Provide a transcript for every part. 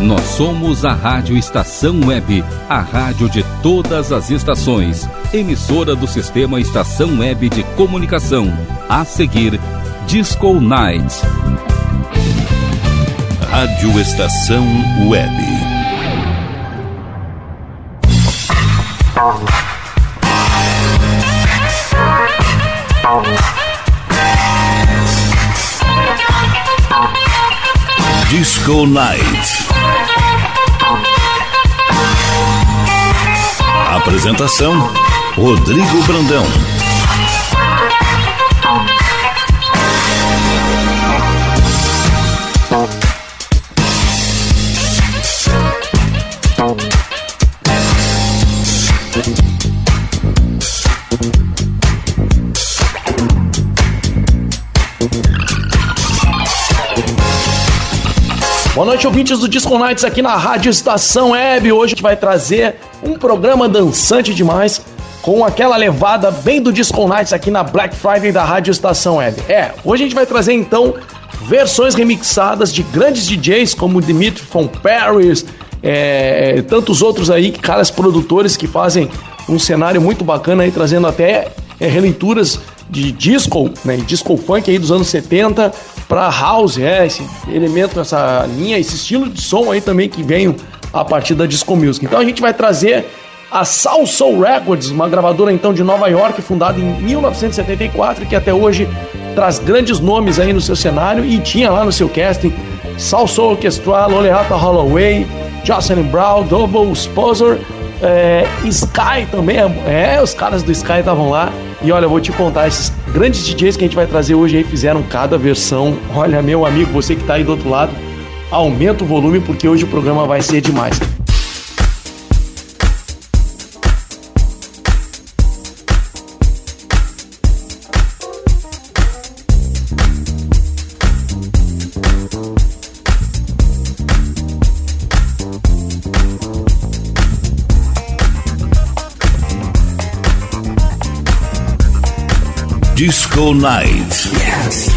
Nós somos a Rádio Estação Web, a rádio de todas as estações. Emissora do Sistema Estação Web de Comunicação. A seguir, Disco Night. Rádio Estação Web. Disco Night. Apresentação: Rodrigo Brandão. Boa noite, ouvintes do Disco Nights aqui na Rádio Estação Web. Hoje a gente vai trazer programa dançante demais com aquela levada bem do Disco Nights aqui na Black Friday da Rádio Estação Web. É, hoje a gente vai trazer então versões remixadas de grandes DJs como Dimitri von Paris, é, tantos outros aí, caras produtores que fazem um cenário muito bacana aí, trazendo até é, releituras de disco, né, disco funk aí dos anos 70 para house, é, esse elemento, essa linha, esse estilo de som aí também que veio a partir da disco music. Então a gente vai trazer a Soul Soul Records, uma gravadora então de Nova York, fundada em 1974, que até hoje traz grandes nomes aí no seu cenário e tinha lá no seu casting Soul Soul Orchestra, Loleata Holloway, Jocelyn Brown, Double Sponsor, é, Sky também, é, os caras do Sky estavam lá. E olha, eu vou te contar, esses grandes DJs que a gente vai trazer hoje aí fizeram cada versão. Olha, meu amigo, você que tá aí do outro lado, aumenta o volume porque hoje o programa vai ser demais. Disco Night. Yes.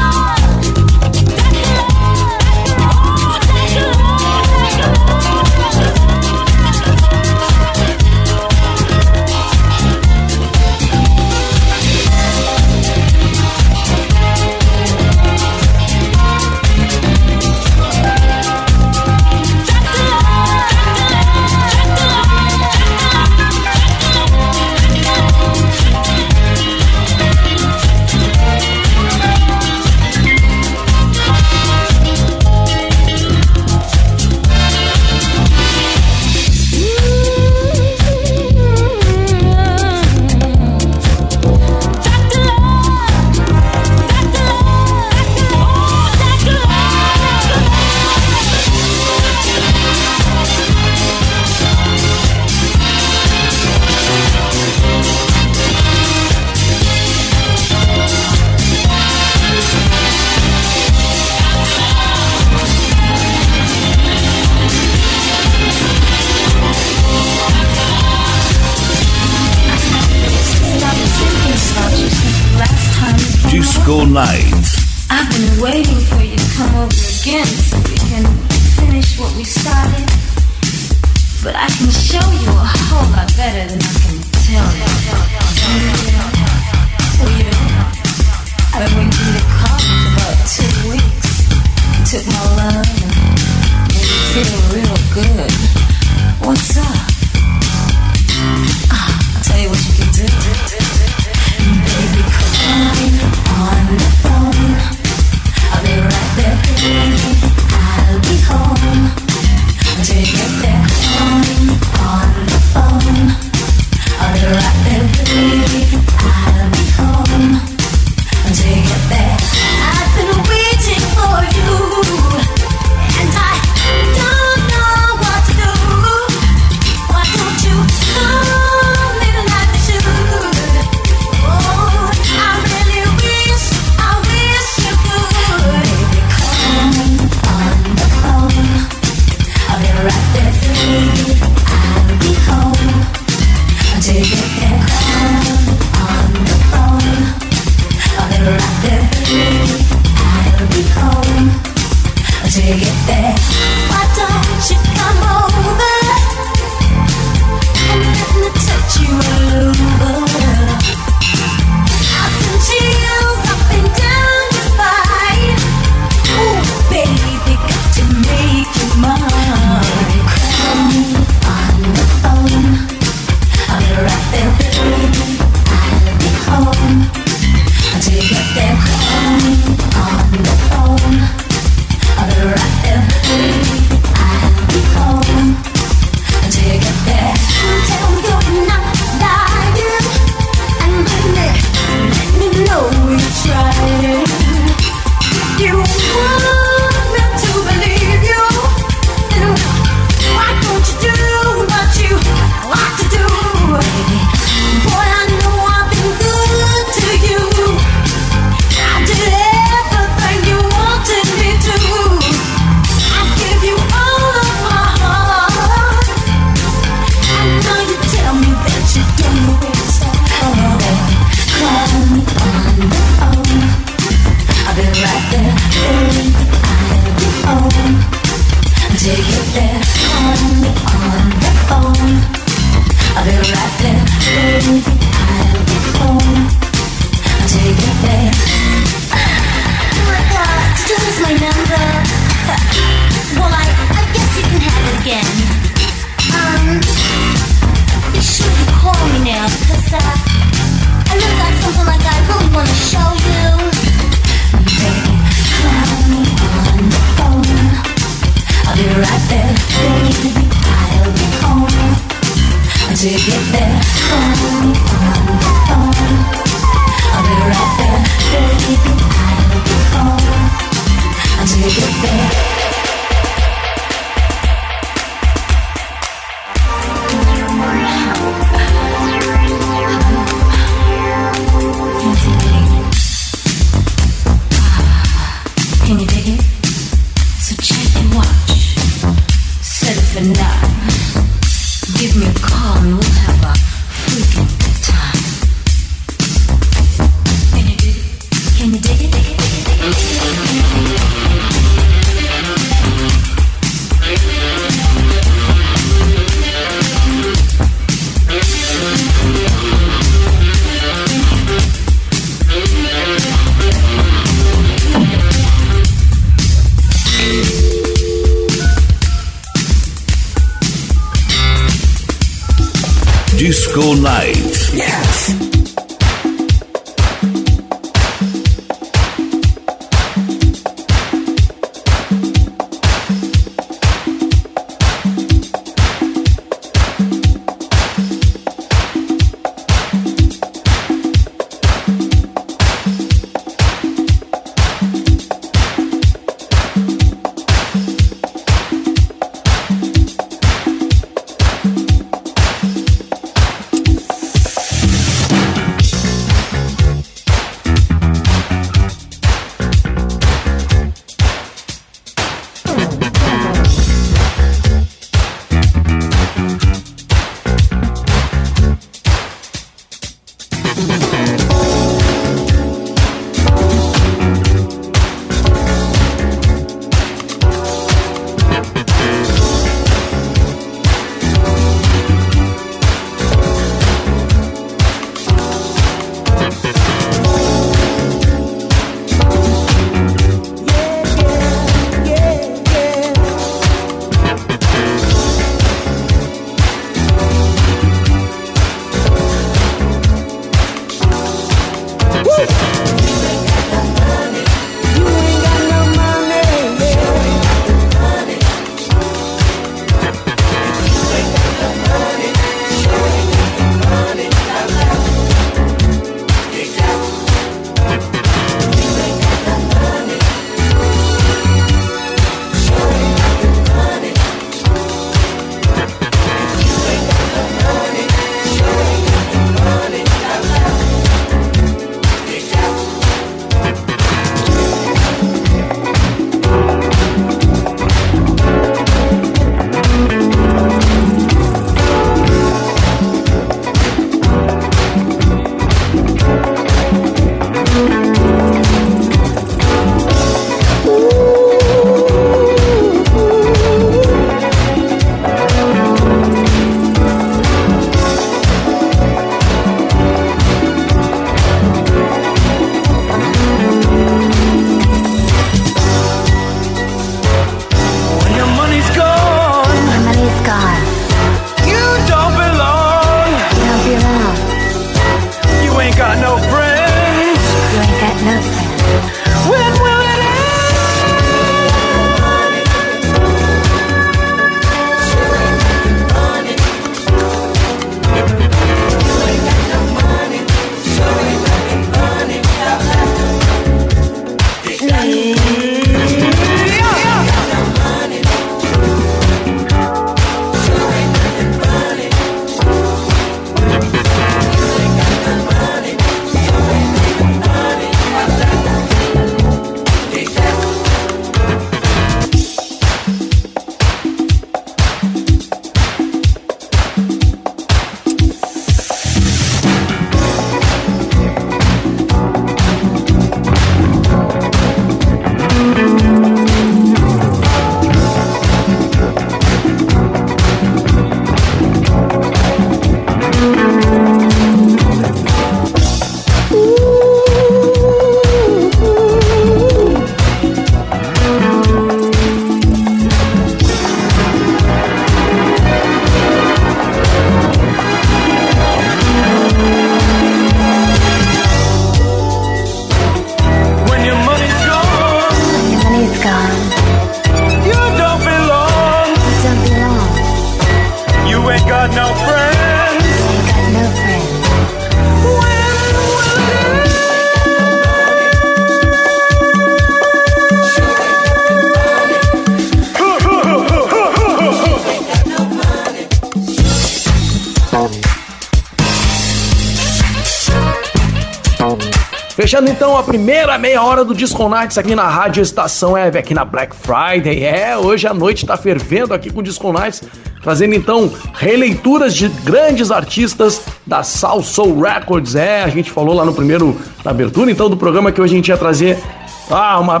Fechando então a primeira meia hora do Disco Nights aqui na Rádio Estação Web, aqui na Black Friday. É, hoje a noite tá fervendo aqui com o Disco Nights, trazendo então releituras de grandes artistas da Soul Soul Records. É, a gente falou lá no primeiro, na abertura então do programa que hoje a gente ia trazer ah, uma,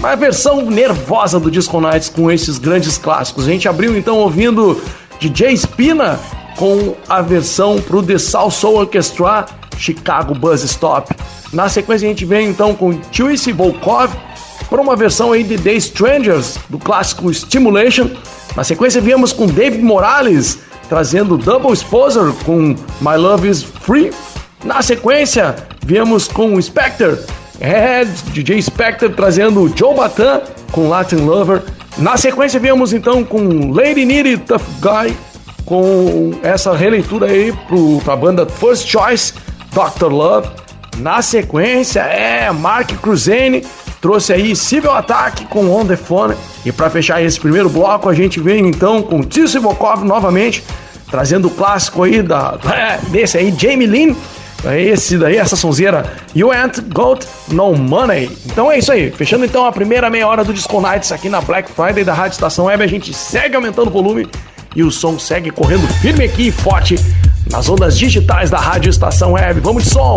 uma versão nervosa do Disco Nights com esses grandes clássicos. A gente abriu então ouvindo DJ Spina com a versão pro The Soul Soul Orchestra Chicago Buzz Stop. Na sequência a gente vem então com Chuisi Volkov para uma versão aí de The Strangers do clássico Stimulation. Na sequência viemos com David Morales trazendo Double Exposure com My Love Is Free. Na sequência viemos com Spectre, é, DJ Spectre trazendo Joe Batan com Latin Lover. Na sequência viemos então com Lady Nitty Tough Guy com essa releitura aí para a banda First Choice, Dr. Love. Na sequência, é Mark Cruzene trouxe aí Civil Attack com On The Phone. E para fechar esse primeiro bloco, a gente vem então com Tissy Bokov novamente, trazendo o clássico aí da, é, desse aí, Jamie Lynn. Esse daí, essa sonzeira, You Ain't Got No Money. Então é isso aí, fechando então a primeira meia hora do Disco Nights aqui na Black Friday da Rádio Estação Web. A gente segue aumentando o volume e o som segue correndo firme aqui e forte nas ondas digitais da Rádio Estação Web. Vamos de som!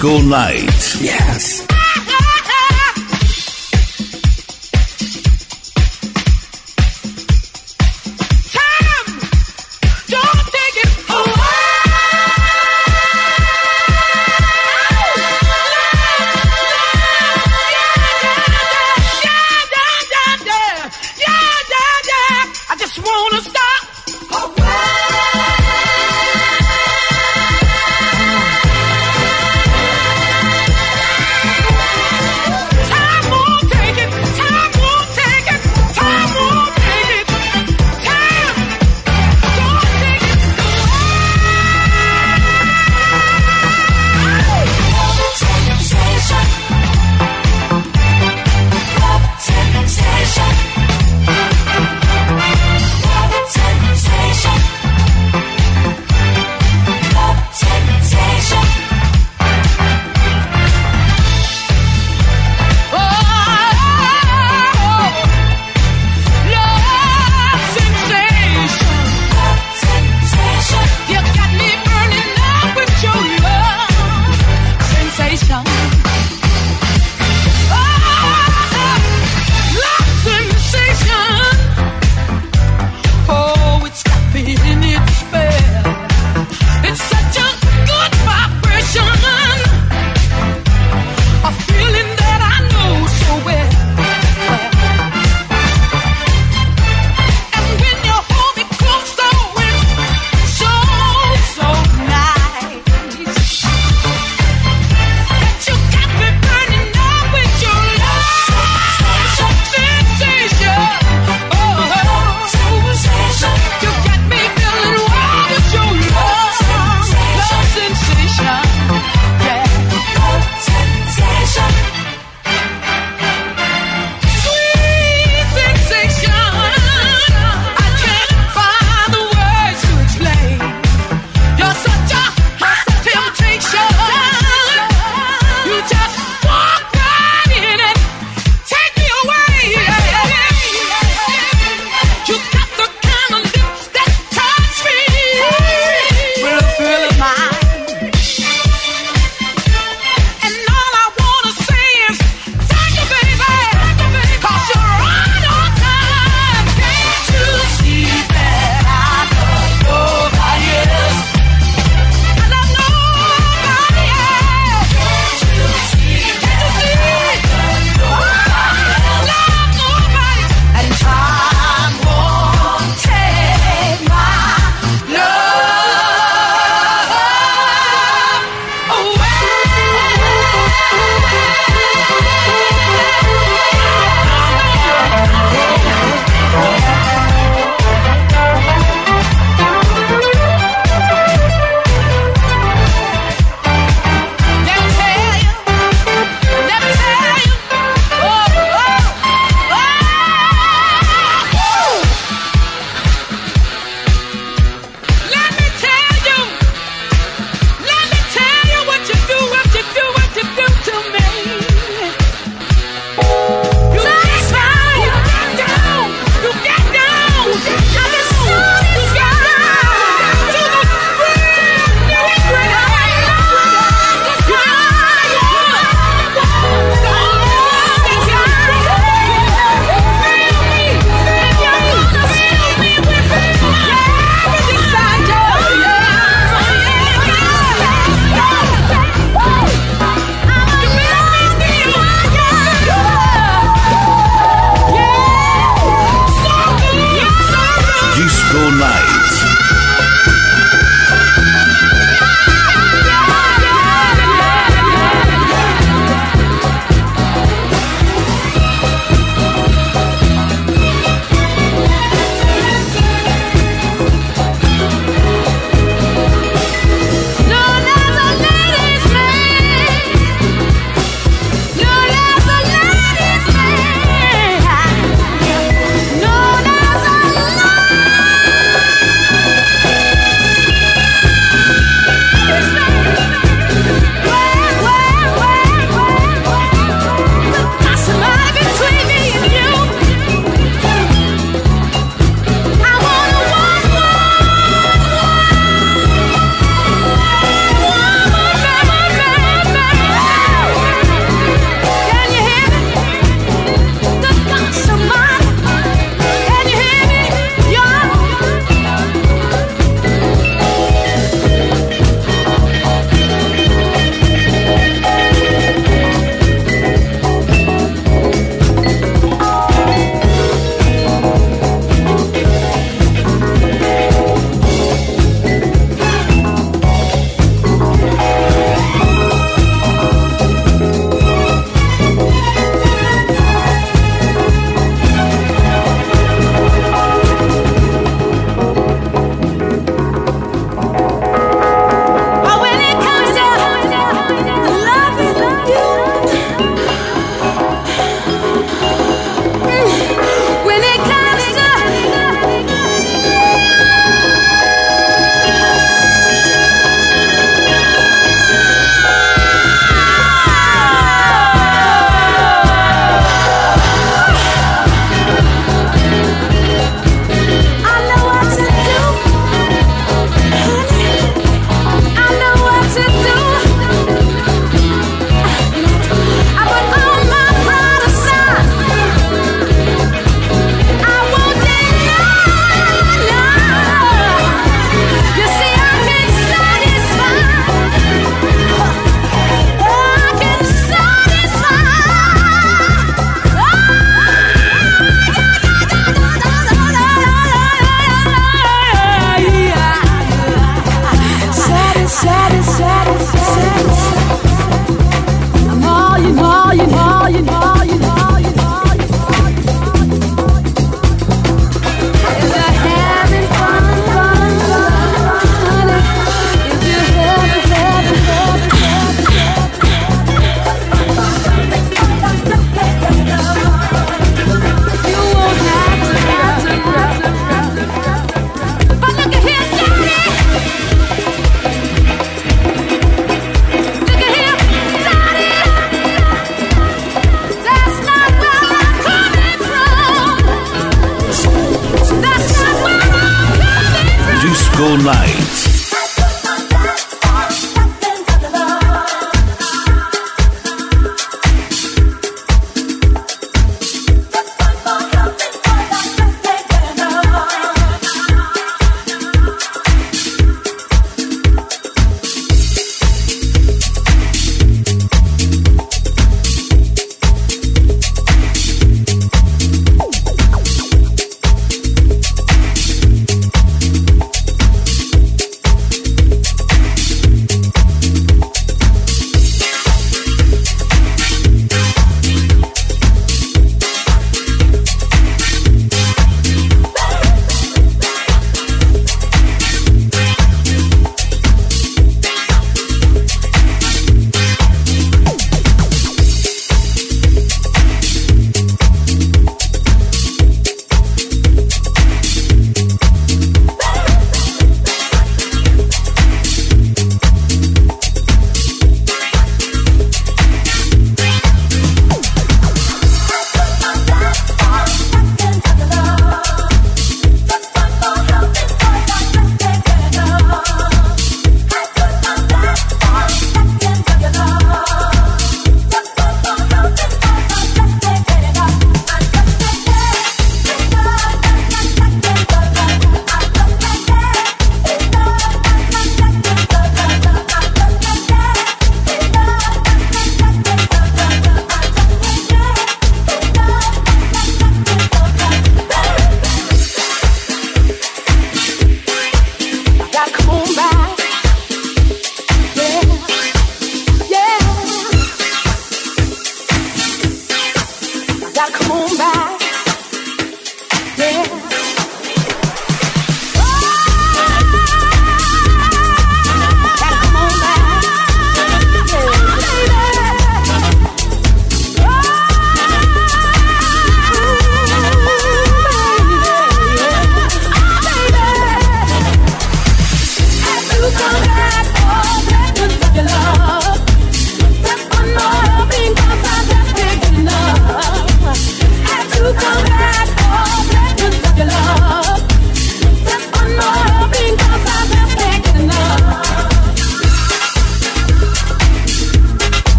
Disco Night. Yes.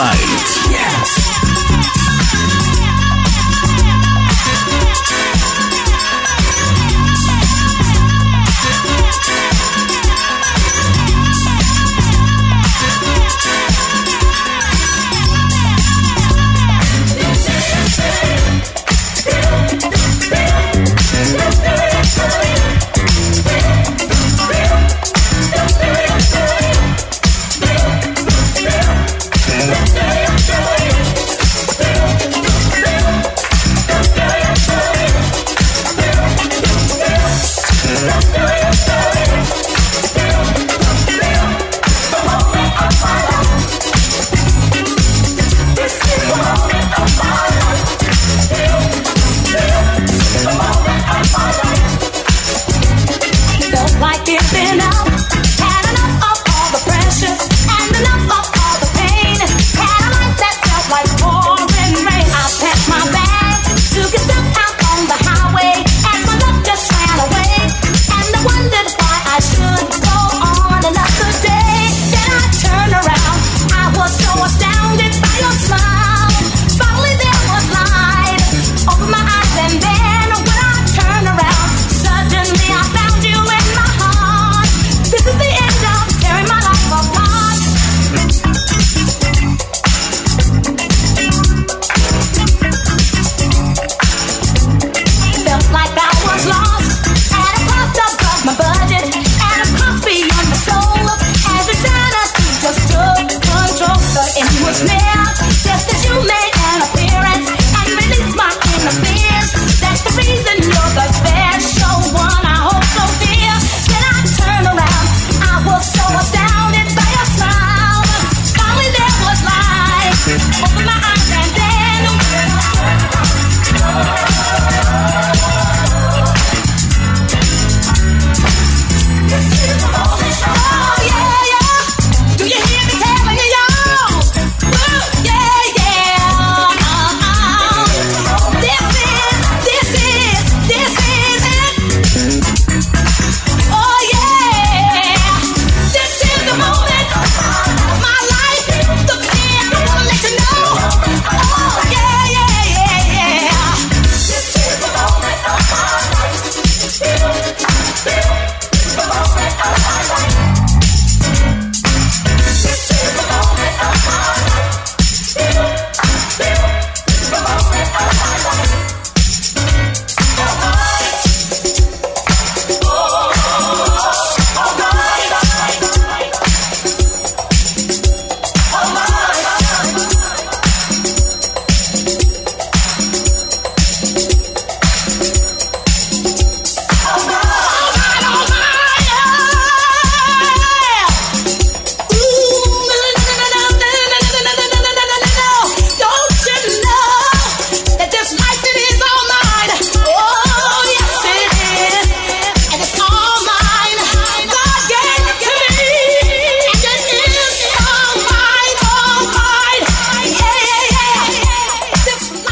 Live.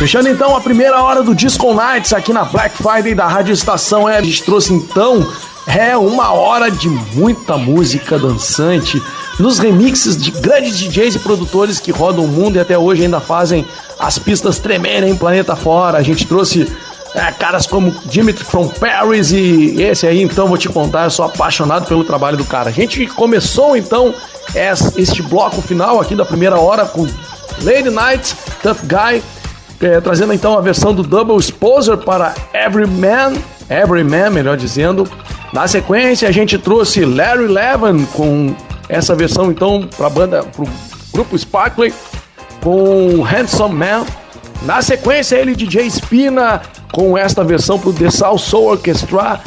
Fechando então a primeira hora do Disco Nights aqui na Black Friday da Rádio Estação é, a gente trouxe então é uma hora de muita música dançante, nos remixes de grandes DJs e produtores que rodam o mundo e até hoje ainda fazem as pistas tremerem em planeta fora. A gente trouxe é, caras como Dimitri from Paris e esse aí, então vou te contar, eu sou apaixonado pelo trabalho do cara. A gente começou então este bloco final aqui da primeira hora com Lady Night, Tough Guy, é, trazendo então a versão do Double Exposure para Everyman, Everyman, melhor dizendo. Na sequência, a gente trouxe Larry Levin com essa versão então para a banda, para o grupo Sparkling com Handsome Man. Na sequência, ele DJ Spina com esta versão para o The South Soul Orchestra,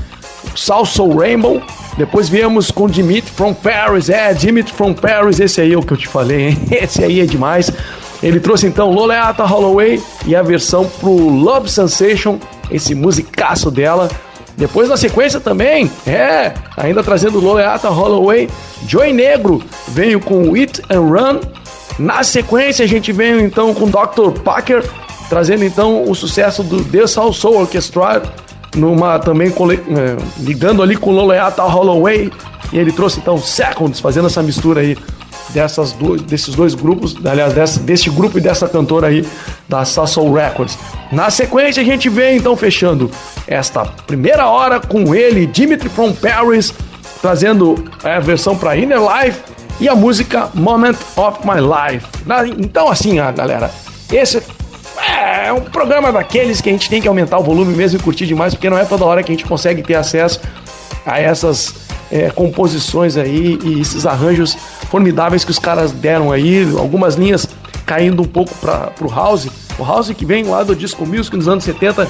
South Soul Rainbow. Depois viemos com Dimitri from Paris, é, Dimitri from Paris, esse aí é o que eu te falei, hein? esse aí é demais. Ele trouxe então Loleata Holloway e a versão pro Love Sensation, esse musicaço dela. Depois na sequência também, é, ainda trazendo Loleata Holloway, Joy Negro veio com It and Run. Na sequência a gente veio então com Dr. Packer, trazendo então o sucesso do The Soul Soul Orchestra, numa também é, ligando ali com Loleata Holloway, e ele trouxe então Seconds, fazendo essa mistura aí dessas duas, desses dois grupos, aliás, desse, desse grupo e dessa cantora aí da Sassou Records. Na sequência, a gente vem então fechando esta primeira hora com ele, Dimitri from Paris, trazendo a versão para Inner Life e a música Moment of My Life. Então, assim, ah, galera, esse é um programa daqueles que a gente tem que aumentar o volume mesmo e curtir demais, porque não é toda hora que a gente consegue ter acesso a essas é, composições aí e esses arranjos formidáveis que os caras deram aí, algumas linhas caindo um pouco para o house. O house que vem lá do Disco Music nos anos 70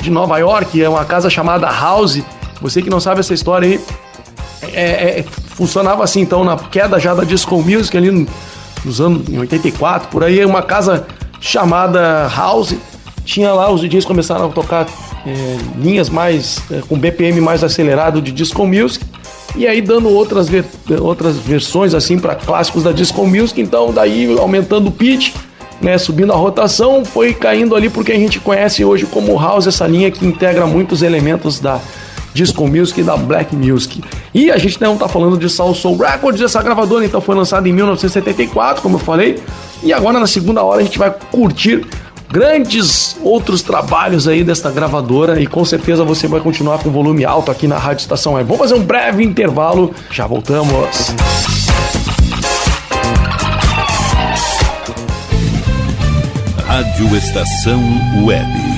de Nova York, é uma casa chamada House. Você que não sabe essa história aí, é, é, funcionava assim, então, na queda já da Disco Music ali no- nos anos em 84, por aí, uma casa chamada House. Tinha lá, os DJs começaram a tocar é, linhas mais é, com BPM mais acelerado de Disco Music. E aí dando outras, ver- outras versões assim para clássicos da Disco Music, então daí aumentando o pitch, né, subindo a rotação, foi caindo ali porque a gente conhece hoje como House essa linha que integra muitos elementos da Disco Music e da Black Music. E a gente não está falando de Soul Soul Records, essa gravadora então foi lançada em 1974, como eu falei, e agora na segunda hora a gente vai curtir grandes outros trabalhos aí desta gravadora e com certeza você vai continuar com volume alto aqui na Rádio Estação Web. Vamos fazer um breve intervalo, já voltamos. Rádio Estação Web.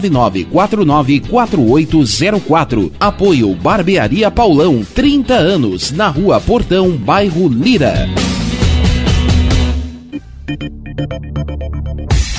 51999494804. Apoio Barbearia Paulão, 30 anos, na Rua Portão, bairro Lira.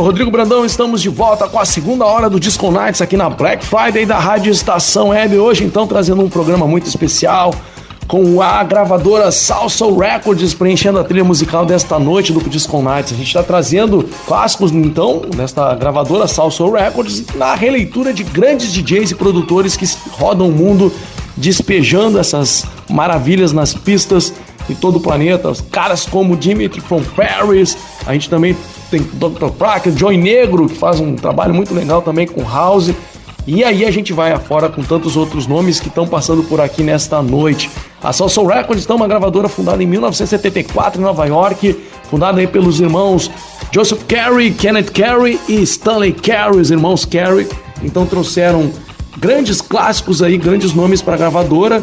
Sou Rodrigo Brandão, estamos de volta com a segunda hora do Disco Nights aqui na Black Friday da Rádio Estação Web. Hoje, então, trazendo um programa muito especial com a gravadora Salsa Records preenchendo a trilha musical desta noite do Disco Nights. A gente está trazendo clássicos, então, desta gravadora Salsa Records na releitura de grandes DJs e produtores que rodam o mundo despejando essas maravilhas nas pistas em todo o planeta. Os caras como Dimitri from Paris, a gente também tem Dr. Pracker, Joy Negro, que faz um trabalho muito legal também com House. E aí a gente vai afora com tantos outros nomes que estão passando por aqui nesta noite. A Salsoul Records é uma gravadora fundada em 1974 em Nova York, fundada pelos irmãos Joseph Carey, Kenneth Carey e Stanley Carey, os irmãos Carey. Então trouxeram grandes clássicos aí, grandes nomes para a gravadora,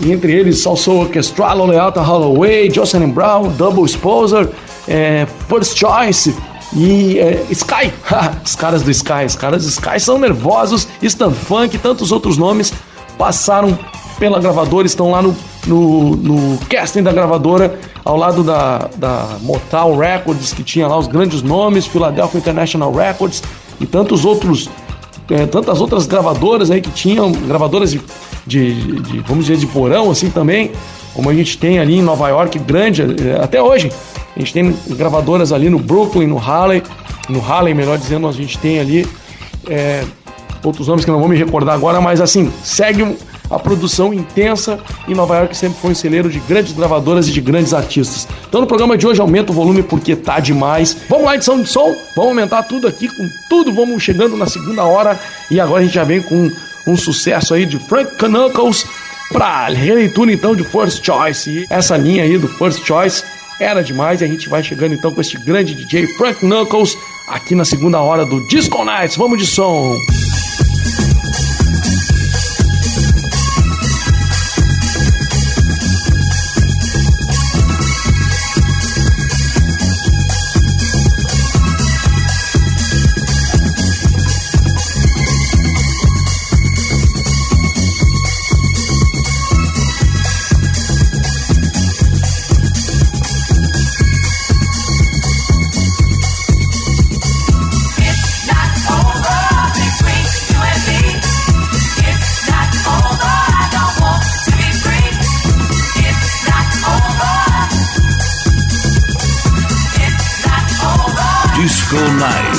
e entre eles Salsoul Orchestral, Oleata Holloway, Jocelyn Brown, Double Exposure, é, First Choice e é, Sky. os caras do Sky, os caras do Sky são nervosos, Stan Funk e tantos outros nomes passaram pela gravadora, estão lá no, no, no casting da gravadora, ao lado da, da Motown Records, que tinha lá os grandes nomes, Philadelphia International Records e tantos outros é, tantas outras gravadoras aí que tinham, gravadoras de, de, de, vamos dizer, de porão assim também, como a gente tem ali em Nova York, grande, é, até hoje. A gente tem gravadoras ali no Brooklyn, no Harlem, no Harlem, melhor dizendo, a gente tem ali é, outros nomes que não vou me recordar agora, mas assim, segue a produção intensa e Nova York sempre foi um celeiro de grandes gravadoras e de grandes artistas. Então no programa de hoje aumenta o volume porque tá demais. Vamos lá, edição de som, vamos aumentar tudo aqui com tudo, vamos chegando na segunda hora e agora a gente já vem com um sucesso aí de Frank Knuckles pra releitura então de First Choice. E essa linha aí do First Choice era demais e a gente vai chegando então com este grande DJ Frank Knuckles aqui na segunda hora do Disco Nights. Vamos de som. It's Disco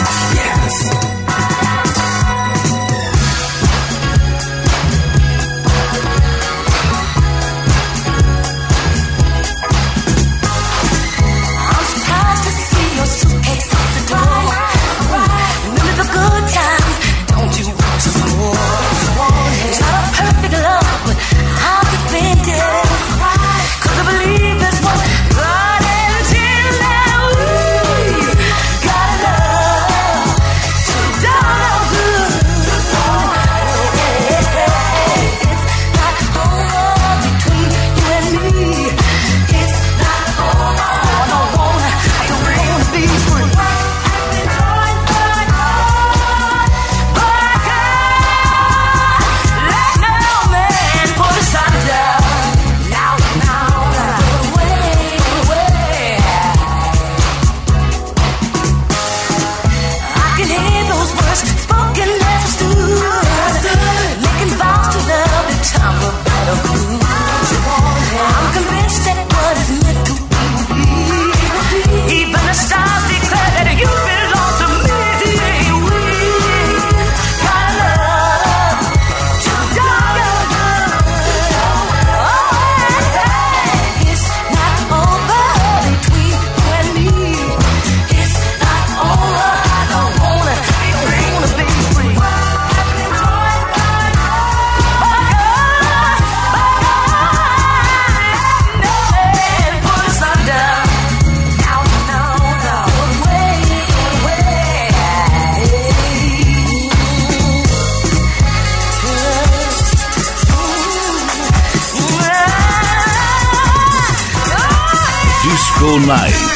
Disco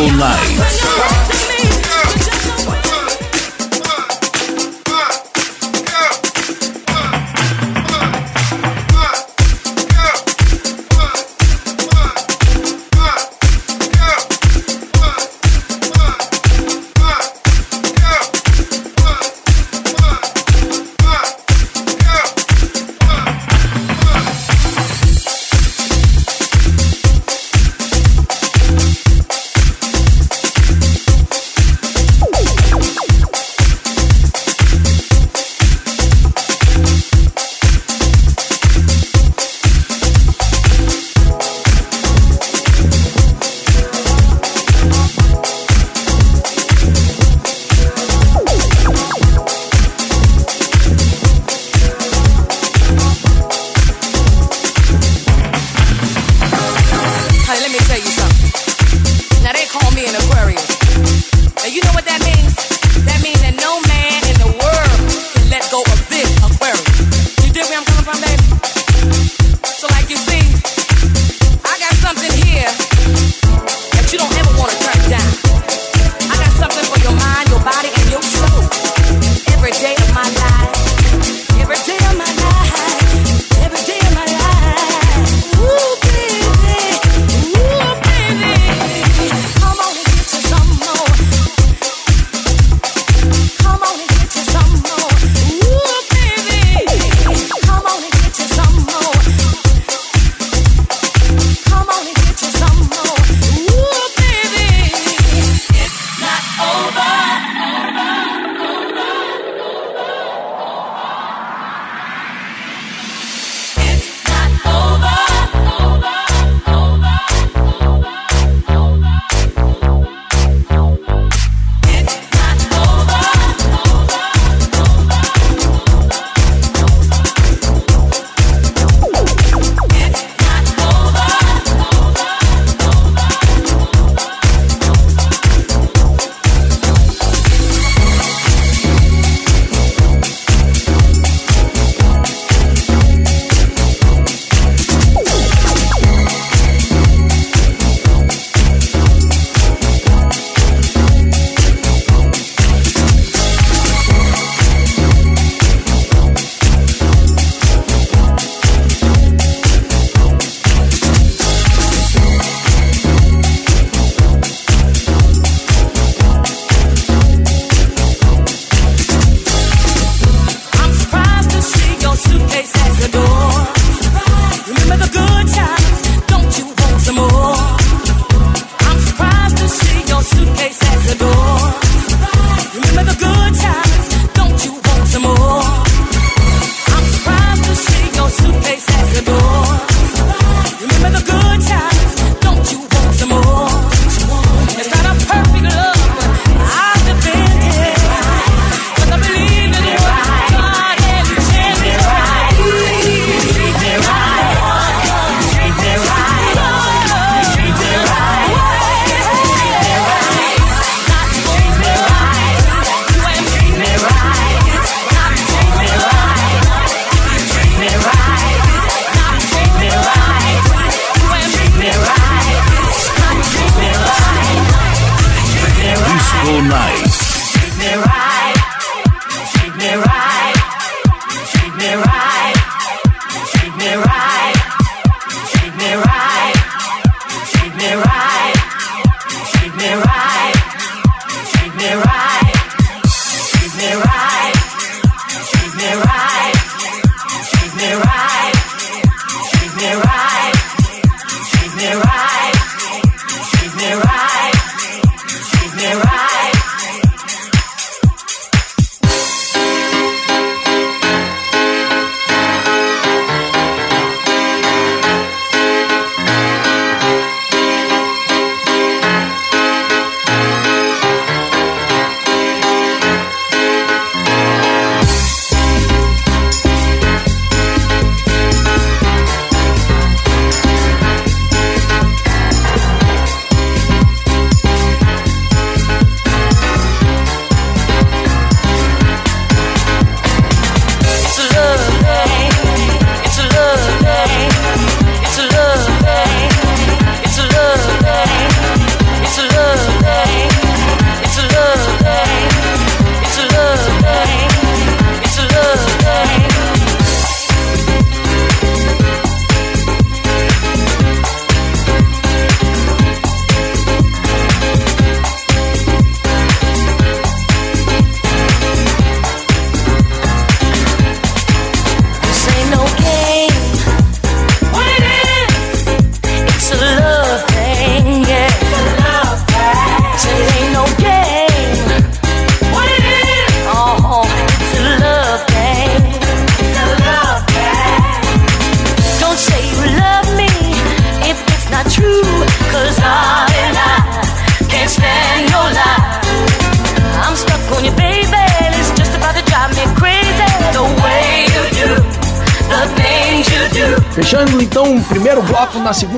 your life.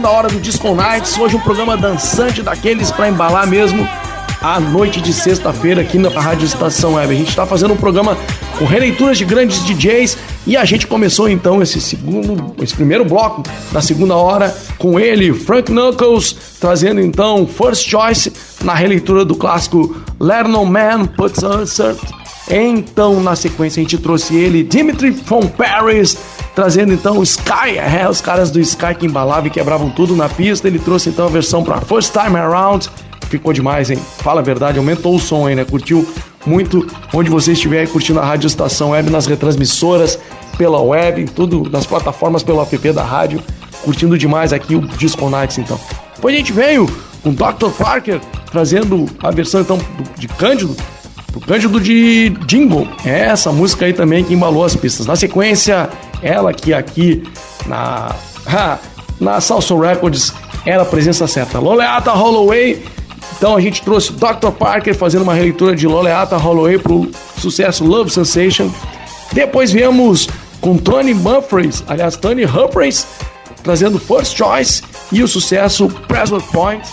Segunda hora do Disco Nights. Hoje um programa dançante daqueles para embalar mesmo a noite de sexta-feira aqui na Rádio Estação Web. A gente está fazendo um programa com releituras de grandes DJs e a gente começou então esse segundo, esse primeiro bloco da segunda hora com ele, Frank Knuckles, trazendo então First Choice na releitura do clássico Let No Man Puts Answer. Então, na sequência, a gente trouxe ele, Dimitri from Paris, trazendo então o Sky, é, os caras do Sky que embalavam e quebravam tudo na pista. Ele trouxe então a versão para First Time Around. Ficou demais, hein? Fala a verdade, aumentou o som aí, né? Curtiu muito onde você estiver curtindo a Rádio Estação Web, nas retransmissoras, pela web, tudo, nas plataformas pelo app da rádio. Curtindo demais aqui o Disco Nights, então. Depois a gente veio com Dr. Parker, trazendo a versão então de Cândido, pro Cândido de Jingle. É essa música aí também que embalou as pistas. Na sequência, ela que aqui na, na Salsa Records era a presença certa. Loleata Holloway. Então a gente trouxe Dr. Parker fazendo uma releitura de Loleata Holloway pro sucesso Love Sensation. Depois viemos com Tony Humphries, aliás, Tony Humphries, trazendo First Choice e o sucesso Present Point.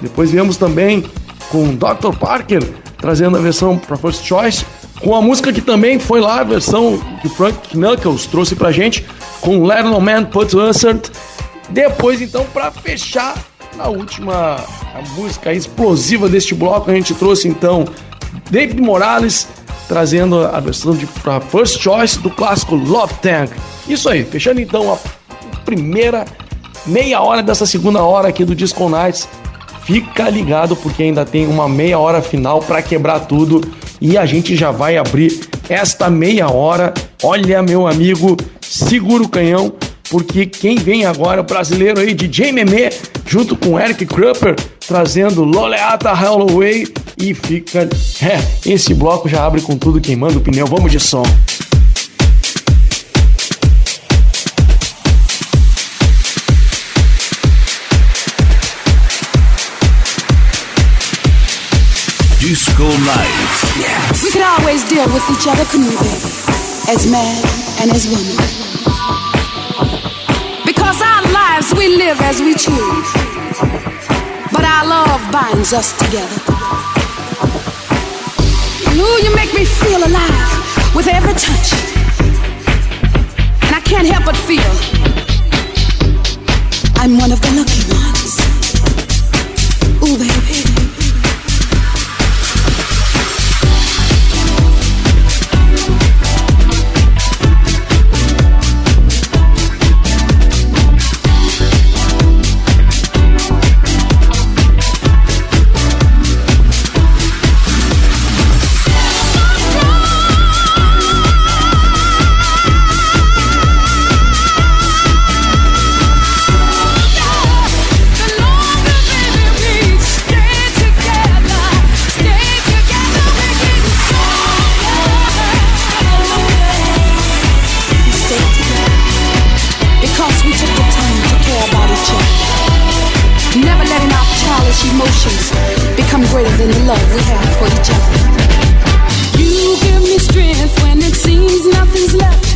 Depois viemos também com Dr. Parker, trazendo a versão para First Choice, com a música que também foi lá, a versão que Frank Knuckles trouxe pra gente, com Let No Man Put Answered. Depois, então, para fechar, na última a música explosiva deste bloco, a gente trouxe então David Morales trazendo a versão de pra First Choice do clássico Love Tank. Isso aí, fechando então a primeira meia hora dessa segunda hora aqui do Disco Nights. Fica ligado porque ainda tem uma meia hora final para quebrar tudo e a gente já vai abrir esta meia hora. Olha, meu amigo, segura o canhão porque quem vem agora o brasileiro aí, DJ Meme, junto com Eric Krupper, trazendo Loleata Holloway e fica. É, esse bloco já abre com tudo queimando o pneu. Vamos de som. Night. We could always deal with each other, couldn't we? As man and as woman. Because our lives we live as we choose. But our love binds us together. Ooh, you make me feel alive with every touch. And I can't help but feel I'm one of the lucky ones. Ooh, baby. Than the love we have for each other. You give me strength when it seems nothing's left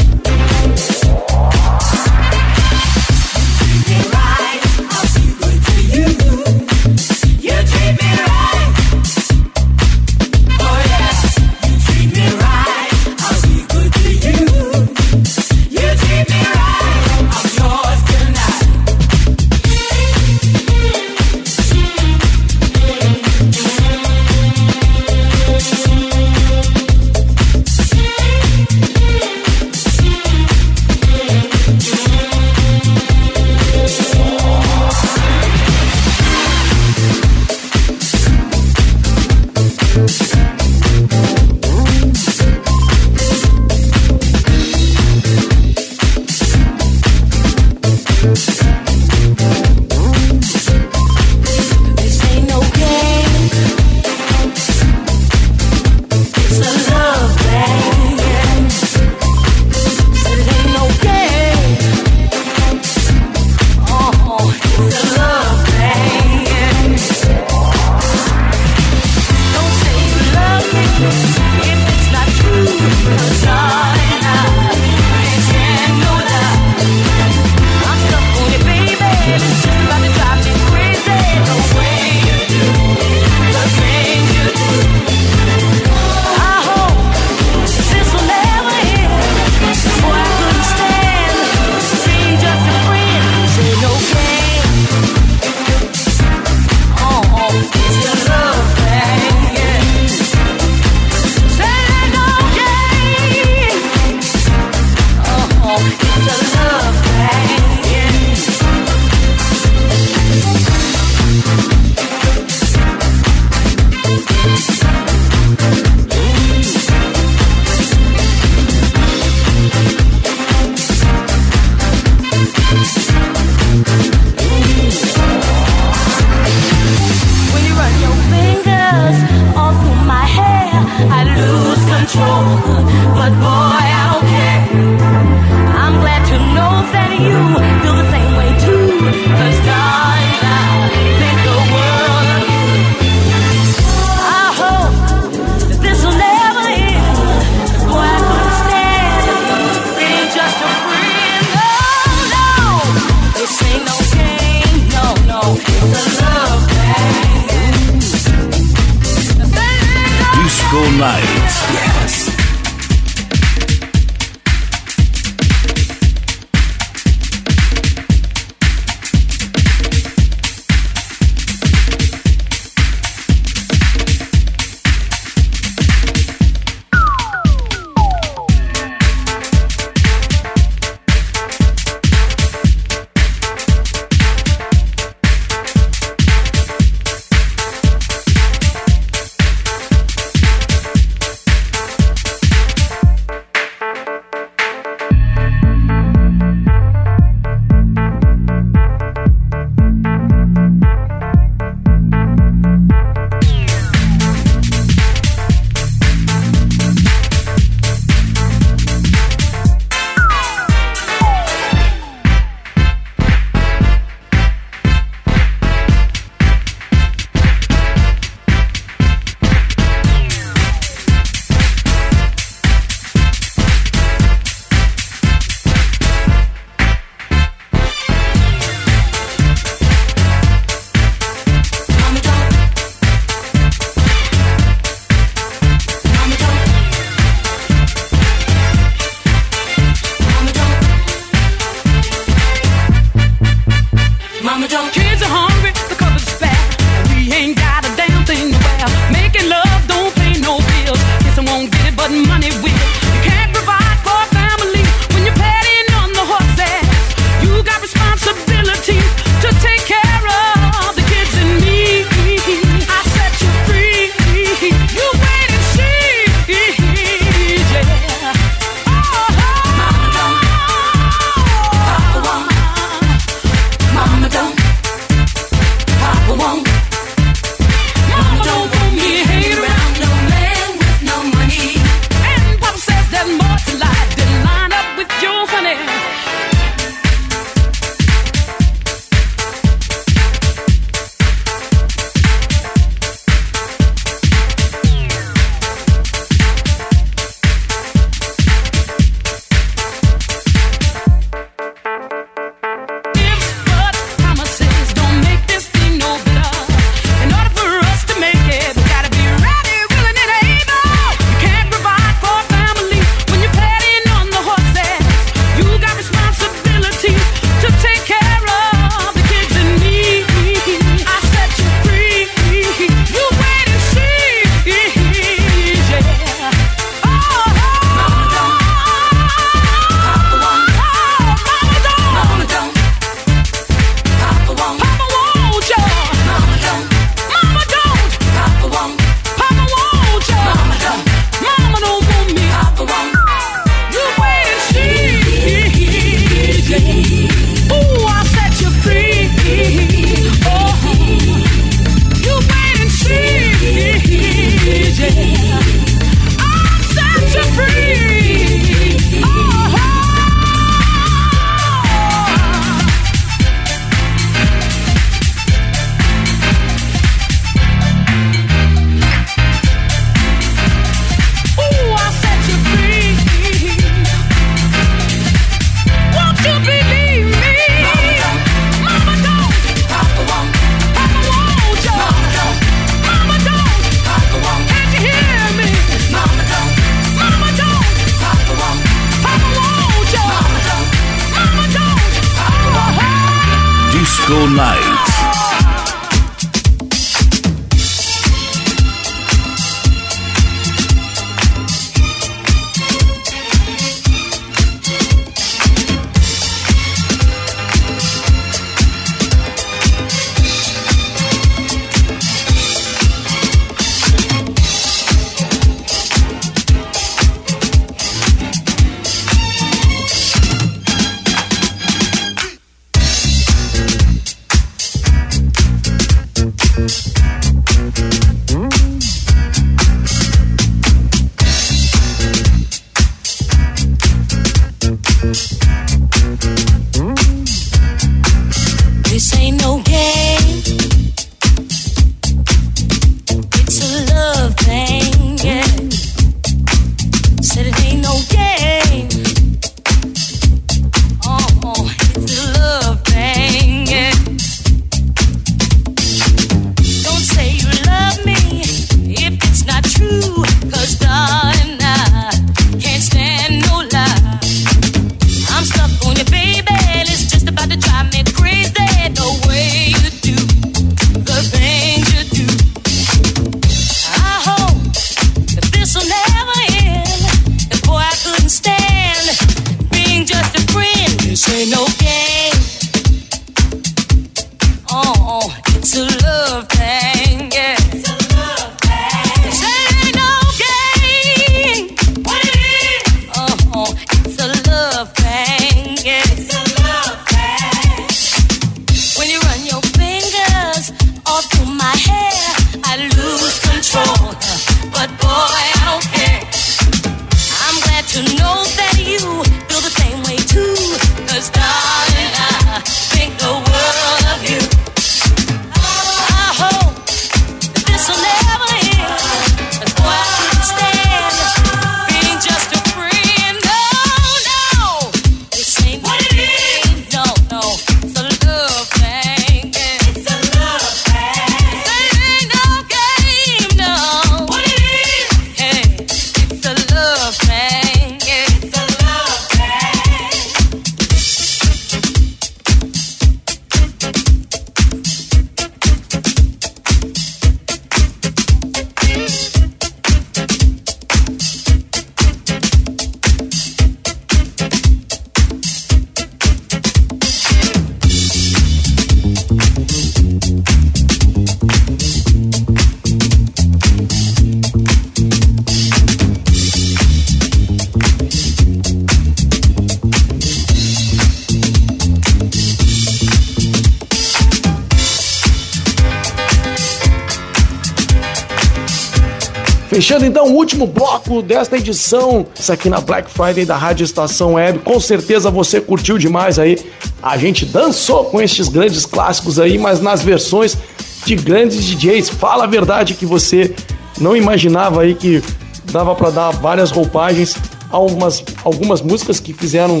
desta edição, isso aqui na Black Friday da Rádio Estação Web. Com certeza você curtiu demais aí. A gente dançou com estes grandes clássicos aí, mas nas versões de grandes DJs. Fala a verdade que você não imaginava aí que dava para dar várias roupagens algumas, algumas músicas que fizeram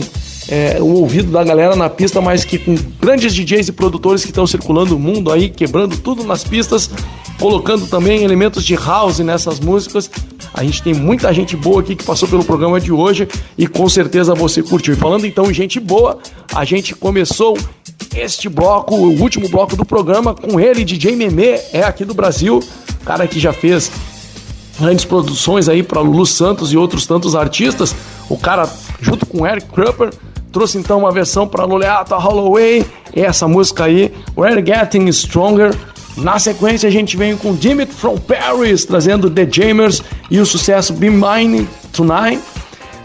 é, o ouvido da galera na pista, mas que com grandes DJs e produtores que estão circulando o mundo aí, quebrando tudo nas pistas, colocando também elementos de house nessas músicas. A gente tem muita gente boa aqui que passou pelo programa de hoje e com certeza você curtiu. E falando então em gente boa, a gente começou este bloco, o último bloco do programa, com ele, DJ Meme, é aqui do Brasil, cara que já fez grandes produções aí para Lulu Santos e outros tantos artistas. O cara, junto com Eric Krupper, trouxe então uma versão para Loleata Holloway, essa música aí, We're Getting Stronger. Na sequência, a gente vem com Dimit from Paris, trazendo The Jammers e o sucesso Be Mine Tonight.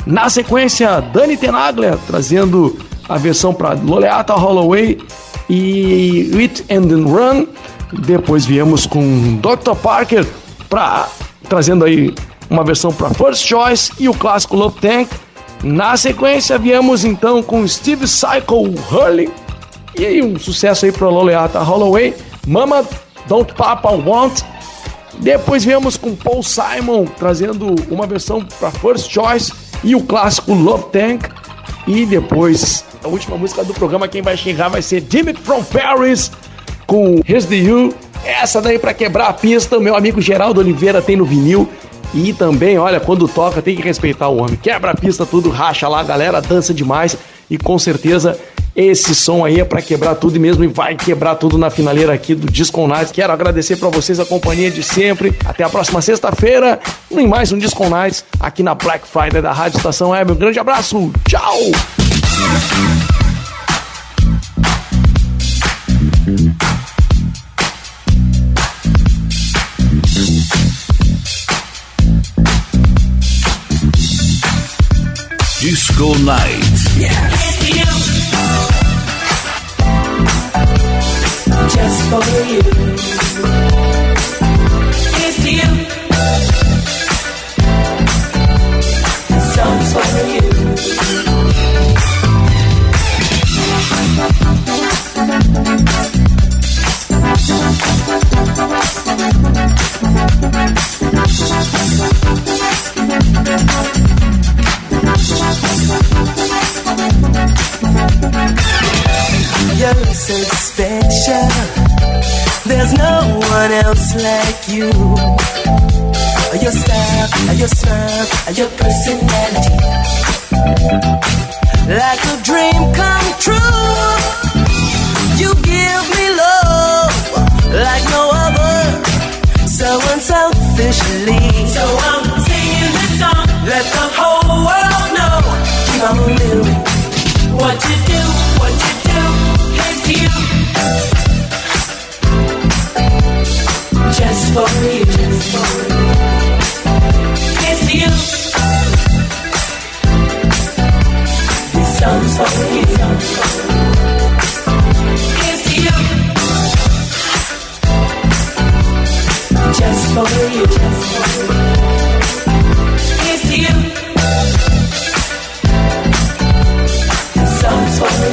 Na sequência, Dani Tenaglia, trazendo a versão para Loleata Holloway e It and Run. Depois viemos com Dr. Parker pra, trazendo aí uma versão para First Choice e o clássico Love Tank. Na sequência, viemos então com Steve Cycle Hurley e um sucesso aí para Loleata Holloway, Mama Don't Papa Want. Depois viemos com Paul Simon trazendo uma versão para First Choice e o clássico Love Tank. E depois, a última música do programa, quem vai chegar vai ser Dimit from Paris com Here's the You. Essa daí para quebrar a pista, meu amigo Geraldo Oliveira tem no vinil. E também, olha, quando toca tem que respeitar o homem. Quebra a pista, tudo racha lá, galera dança demais. E com certeza Esse som aí é pra quebrar tudo e mesmo e vai quebrar tudo na finaleira aqui do Disco Nights. Quero agradecer pra vocês a companhia de sempre. Até a próxima sexta-feira em mais um Disco Nights aqui na Black Friday da Rádio Estação Web. Um grande abraço. Tchau. Disco Night. Just It's you. Song's for you. Special. There's no one else like you. Your style, your smile, your personality. Like a dream come true. You give me love like no other. So unselfishly. So I'm singing this song. Let the whole world know. Keep on living. What you do, what you do, for you. It's you. This for you. It's you. Just for you. It's you. Songs for you.